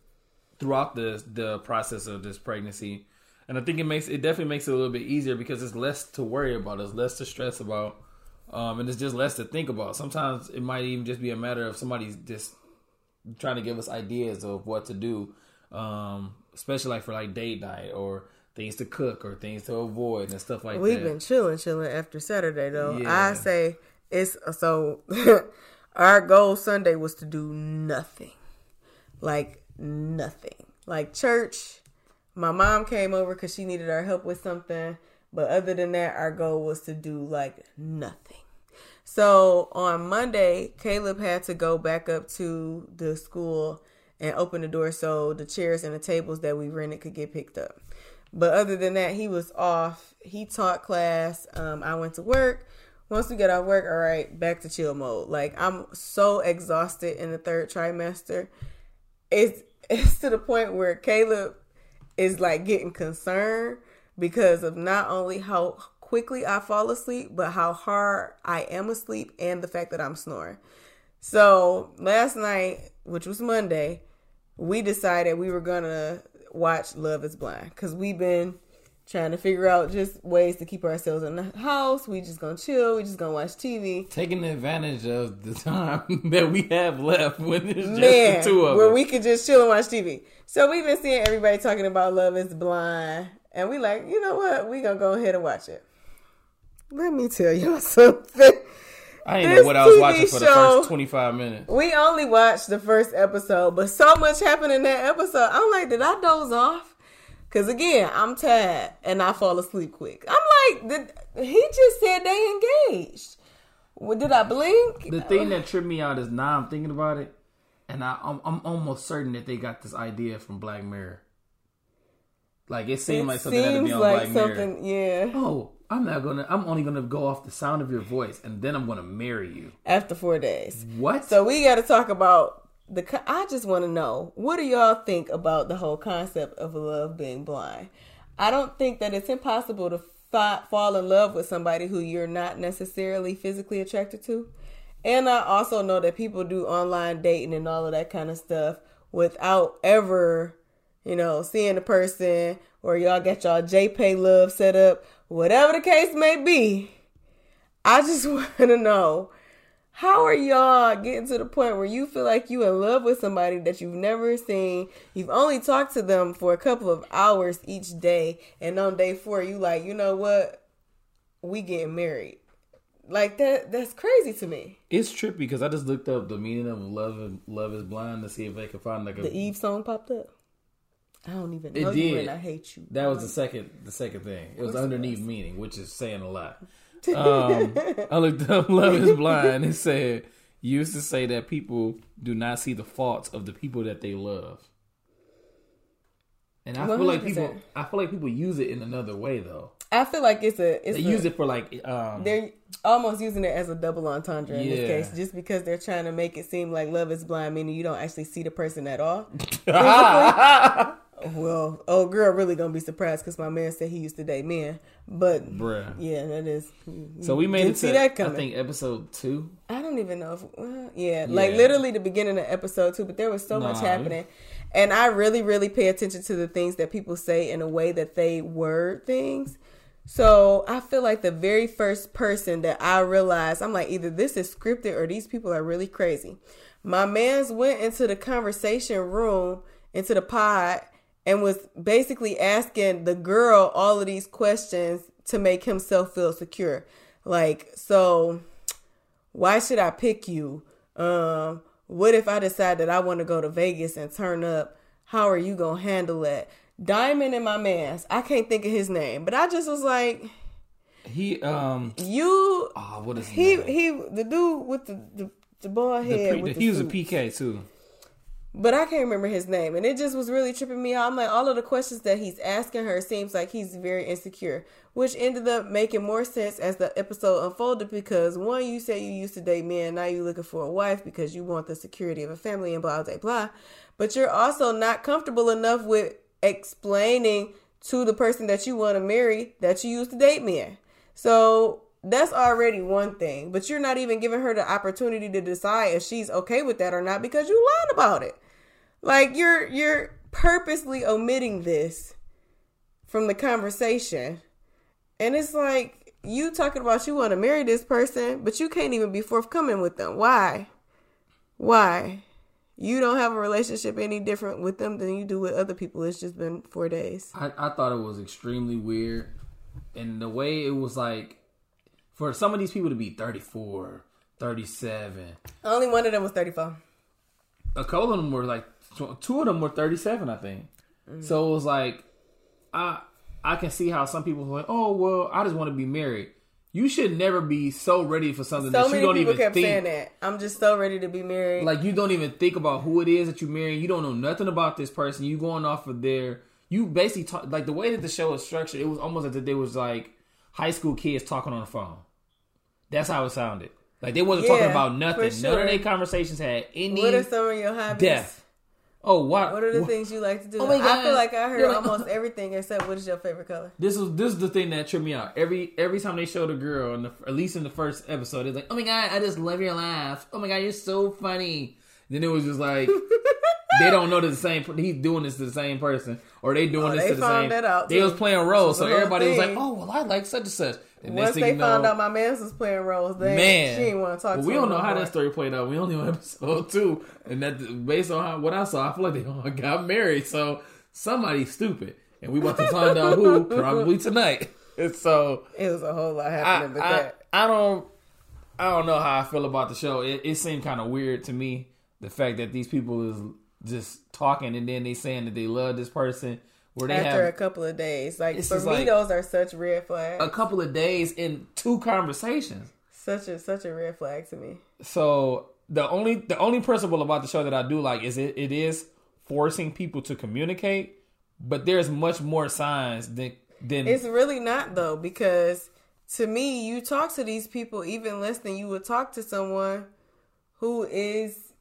throughout the the process of this pregnancy. And I think it makes it definitely makes it a little bit easier because it's less to worry about, it's less to stress about, um, and it's just less to think about. Sometimes it might even just be a matter of somebody's just trying to give us ideas of what to do, um, especially like for like date night or things to cook or things to avoid and stuff like that. We've been chilling, chilling after Saturday though. Yeah. I say it's so. [LAUGHS] our goal Sunday was to do nothing, like nothing, like church. My mom came over because she needed our help with something, but other than that, our goal was to do like nothing. So on Monday, Caleb had to go back up to the school and open the door so the chairs and the tables that we rented could get picked up. But other than that, he was off. He taught class. Um, I went to work. Once we get off work, all right, back to chill mode. Like I'm so exhausted in the third trimester. It's it's to the point where Caleb is like getting concerned because of not only how quickly I fall asleep, but how hard I am asleep and the fact that I'm snoring. So last night, which was Monday, we decided we were gonna watch Love is Blind because we've been trying to figure out just ways to keep ourselves in the house. We just gonna chill. We just gonna watch TV. Taking advantage of the time [LAUGHS] that we have left when it's just the two of us. where us. we could just chill and watch TV. So we've been seeing everybody talking about Love is Blind, and we like, you know what? We gonna go ahead and watch it. Let me tell y'all [LAUGHS] something. I didn't know what I was TV watching for the show- first 25 minutes. We only watched the first episode, but so much happened in that episode. I'm like, did I doze off? Because again, I'm tired and I fall asleep quick. I'm like, did, he just said they engaged. Well, did I blink? The thing that tripped me out is now I'm thinking about it, and I, I'm, I'm almost certain that they got this idea from Black Mirror. Like it seemed like something that would seems be on like Black Mirror. something, yeah. Oh, I'm not gonna. I'm only gonna go off the sound of your voice, and then I'm gonna marry you. After four days. What? So we got to talk about the co- I just want to know what do y'all think about the whole concept of love being blind? I don't think that it's impossible to fa- fall in love with somebody who you're not necessarily physically attracted to. And I also know that people do online dating and all of that kind of stuff without ever, you know, seeing the person or y'all got y'all JPay love set up, whatever the case may be. I just [LAUGHS] want to know how are y'all getting to the point where you feel like you in love with somebody that you've never seen? You've only talked to them for a couple of hours each day, and on day four, you like, you know what? We getting married. Like that that's crazy to me. It's trippy because I just looked up the meaning of love and love is blind to see if I could find like a The Eve song popped up. I don't even It know you did. and I hate you. That was the second the second thing. It was it underneath meaning, which is saying a lot. [LAUGHS] Um, I looked up [LAUGHS] Love is Blind. It said used to say that people do not see the faults of the people that they love. And I feel like people I feel like people use it in another way though. I feel like it's a it's They a, use it for like um they're almost using it as a double entendre in Yeah. this case, just because they're trying to make it seem like love is blind, meaning you don't actually see the person at all. [LAUGHS] Well, oh girl, really gonna be surprised because my man said he used to date men, but bruh. yeah, that is. So we made it to see that I think episode two. I don't even know if, well, yeah, like literally the beginning of episode two, but there was so much happening. And I really, really pay attention to the things that people say in a way that they word things. So I feel like the very first person that I realized, I'm like, either this is scripted or these people are really crazy. My man's went into the conversation room, into the pod, and was basically asking the girl all of these questions to make himself feel secure. Like, so why should I pick you? Um, what if I decide that I want to go to Vegas and turn up? How are you gonna handle that? Diamond and my man's, I can't think of his name, but I just was like, He um you, oh what is he, name? he, the dude with the the, the bald The head. pre- with the- the he was a. PK too. But I can't remember his name, and it just was really tripping me out. I'm like, all of the questions that he's asking her seems like he's very insecure, which ended up making more sense as the episode unfolded. Because one, you say you used to date men, now you're looking for a wife because you want the security of a family and blah blah blah. But you're also not comfortable enough with explaining to the person that you want to marry that you used to date men. So that's already one thing. But you're not even giving her the opportunity to decide if she's okay with that or not because you lied about it. Like you're you're purposely omitting this from the conversation. And it's like you talking about you want to marry this person, but you can't even be forthcoming with them. Why? Why? You don't have a relationship any different with them than you do with other people. It's just been four days. I, I thought it was extremely weird. And the way it was like, for some of these people to be 34, 37, Only one of them was 34. a couple of them were like, two of them were 37, I think. Mm. So it was like, I I can see how some people like, oh, well, I just want to be married. You should never be so ready for something So that you many don't people even kept think. saying that. I'm just so ready to be married. Like you don't even think about who it is that you marry. You don't know nothing about this person. You going off of their. You basically talk like the way that the show was structured. It was almost as if they was like high school kids talking on the phone. That's how it sounded. Like they wasn't talking about nothing. None of their conversations had any what are some of your hobbies? depth. Oh, what? What are the what- things you like to do? Oh my God. I feel like I heard like- almost oh. everything except what is your favorite color? This is this is the thing that tripped me out. Every every time they showed a girl, in the, at least in the first episode, it's like, "Oh my god, I just love your laugh. Oh my god, you're so funny." Then it was just like [LAUGHS] they don't know that the same. He's doing this to the same person, or they doing Oh, this they to the found same. that out, they too. was playing roles, so The whole everybody was like, "Oh well, I like such and such." And Once they you know, found out my man was playing roles, they man, she didn't want to talk Well, to we don't know no [LAUGHS] how more. that story played out. We only on episode two, and that based on how, what I saw, I feel like they all [LAUGHS] got married. So somebody's stupid, and we about to find out who [LAUGHS] probably tonight. And so It was a whole lot I, happening with I, that. I don't I don't know how I feel about the show. It, it seemed kind of weird to me the fact that these people is just talking and then they saying that they love this person where they After a couple of days, like for me, like- those are such red flags. a couple of days in two conversations. such a such a red flag to me. So the only the only principle about the show that I do like is it, it is forcing people to communicate, but there's much more signs than than It's really not though, because to me, you talk to these people even less than you would talk to someone who is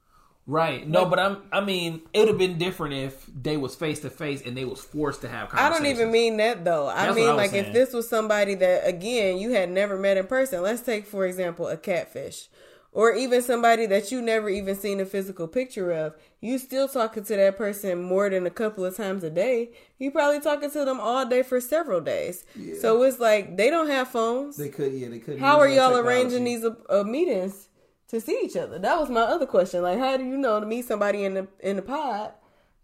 Right. No, but I'm. I mean, it would have been different if they was face to face and they was forced to have. I don't even mean that though. I That's mean I was like if this was somebody that again you had never met in person. Let's take for example a catfish. Or even somebody that you never even seen a physical picture of. You still talking to that person more than a couple of times a day. You probably talking to them all day for several days. So it's like they don't have phones. They could. Yeah, they could. How are y'all arranging these uh, uh, meetings to see each other? That was my other question. Like, how do you know to meet somebody in the in the pod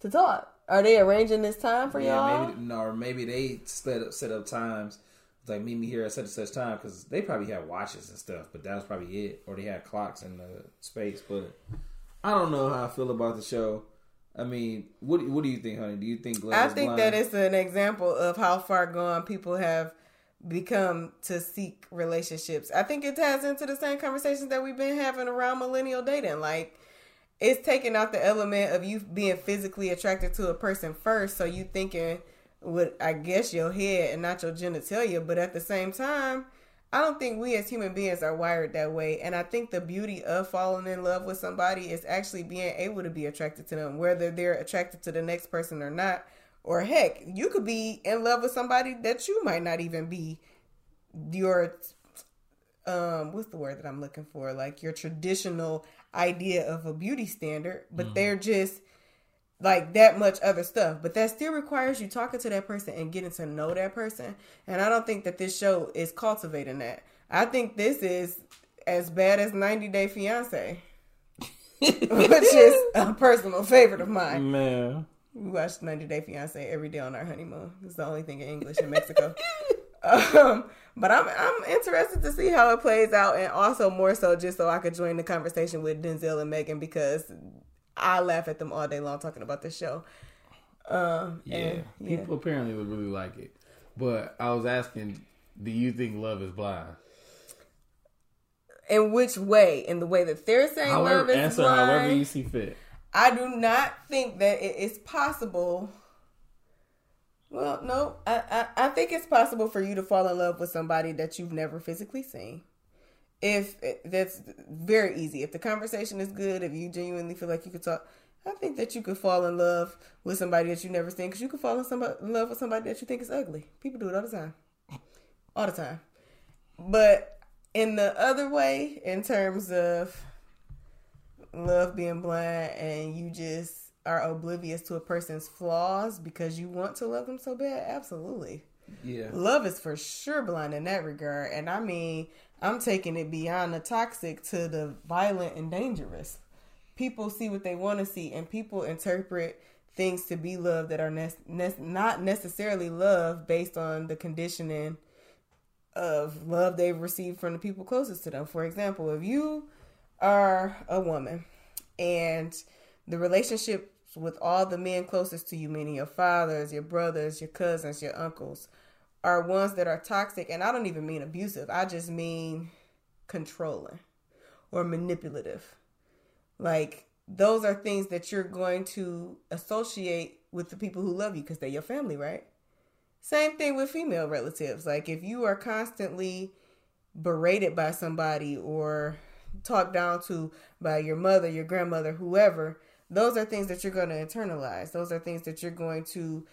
to talk? Are they arranging this time for Yeah, y'all? maybe no, or maybe they set up set up times. It's like meet me here at such and such time because they probably have watches and stuff, but that was probably it, or they had clocks in the space. But I don't know how I feel about the show. I mean, what what do you think, honey? Do you think? I think blind? that it's an example of how far gone people have become to seek relationships. I think it ties into the same conversations that we've been having around millennial dating. Like it's taking out the element of you being physically attracted to a person first, so you thinking with I guess your head and not your genitalia, but at the same time, I don't think we as human beings are wired that way. And I think the beauty of falling in love with somebody is actually being able to be attracted to them, whether they're attracted to the next person or not. Or heck, you could be in love with somebody that you might not even be your um what's the word that I'm looking for? Like your traditional idea of a beauty standard, but they're just like that much other stuff. But that still requires you talking to that person and getting to know that person. And I don't think that this show is cultivating that. I think this is as bad as 90 Day Fiance, [LAUGHS] [LAUGHS] which is a personal favorite of mine. man. We watch 90 Day Fiance every day on our honeymoon. It's the only thing in English in Mexico. [LAUGHS] um, but I'm I'm interested to see how it plays out, and also more so just so I could join the conversation with Denzel and Megan because I laugh at them all day long talking about this show. Um, Yeah, and, yeah. people apparently would really like it. But I was asking, do you think love is blind? In which way? In the way that they're saying love However, is answer blind? however you see fit. I do not think that it is possible. Well, no, I, I, I think it's possible for you to fall in love with somebody that you've never physically seen. If that's very easy. If the conversation is good, if you genuinely feel like you could talk, I think that you could fall in love with somebody that you've never seen. Because you could fall in, somebody, in love with somebody that you think is ugly. People do it all the time, all the time. But in the other way, in terms of love being blind and you just are oblivious to a person's flaws because you want to love them so bad, absolutely. Yeah. Love is for sure blind in that regard. And I mean, I'm taking it beyond the toxic to the violent and dangerous. People see what they want to see, and people interpret things to be love that are ne- ne- not necessarily love based on the conditioning of love they've received from the people closest to them. For example, if you are a woman and the relationships with all the men closest to you, meaning your fathers, your brothers, your cousins, your uncles, are ones that are toxic, and I don't even mean abusive, I just mean controlling or manipulative. Like, those are things that you're going to associate with the people who love you because they're your family, right? Same thing with female relatives. Like, if you are constantly berated by somebody or talked down to by your mother, your grandmother, whoever, those are things that you're going to internalize. Those are things that you're going to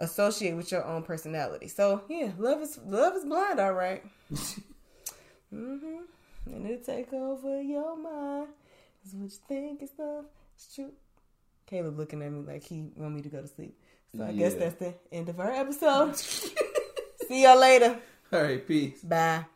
associate with your own personality. So yeah, love is love is blind, all right. [LAUGHS] mm-hmm. And it take over your mind. Is what you think is love. It's true. Caleb looking at me like he want me to go to sleep. So I guess that's the end of our episode. [LAUGHS] See y'all later. All right, peace. Bye.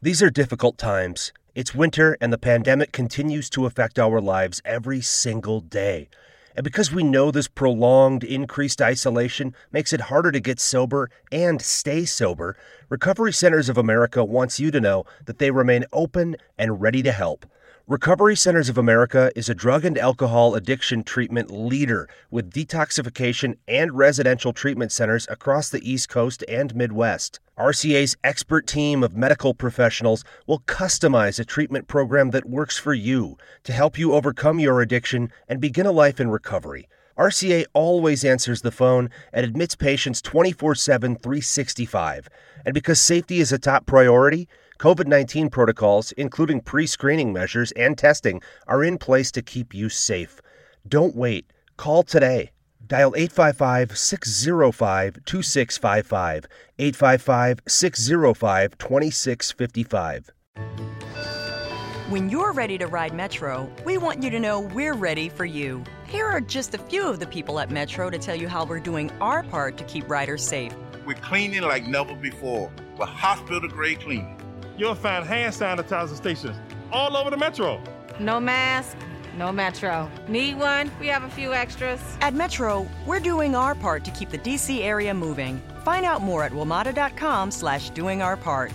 These are difficult times. It's winter, and the pandemic continues to affect our lives every single day. And because we know this prolonged, increased isolation makes it harder to get sober and stay sober, Recovery Centers of America wants you to know that they remain open and ready to help. Recovery Centers of America is a drug and alcohol addiction treatment leader with detoxification and residential treatment centers across the East Coast and Midwest. RCA's expert team of medical professionals will customize a treatment program that works for you to help you overcome your addiction and begin a life in recovery. RCA always answers the phone and admits patients 24 7, 365. And because safety is a top priority, COVID 19 protocols, including pre screening measures and testing, are in place to keep you safe. Don't wait. Call today. Dial 855 605 2655. 855 605 2655. When you're ready to ride Metro, we want you to know we're ready for you. Here are just a few of the people at Metro to tell you how we're doing our part to keep riders safe. We're cleaning like never before with hospital grade cleaning. You'll find hand sanitizer stations all over the metro. No mask, no Metro. Need one? We have a few extras. At Metro, we're doing our part to keep the DC area moving. Find out more at WMATA.com slash doing our part.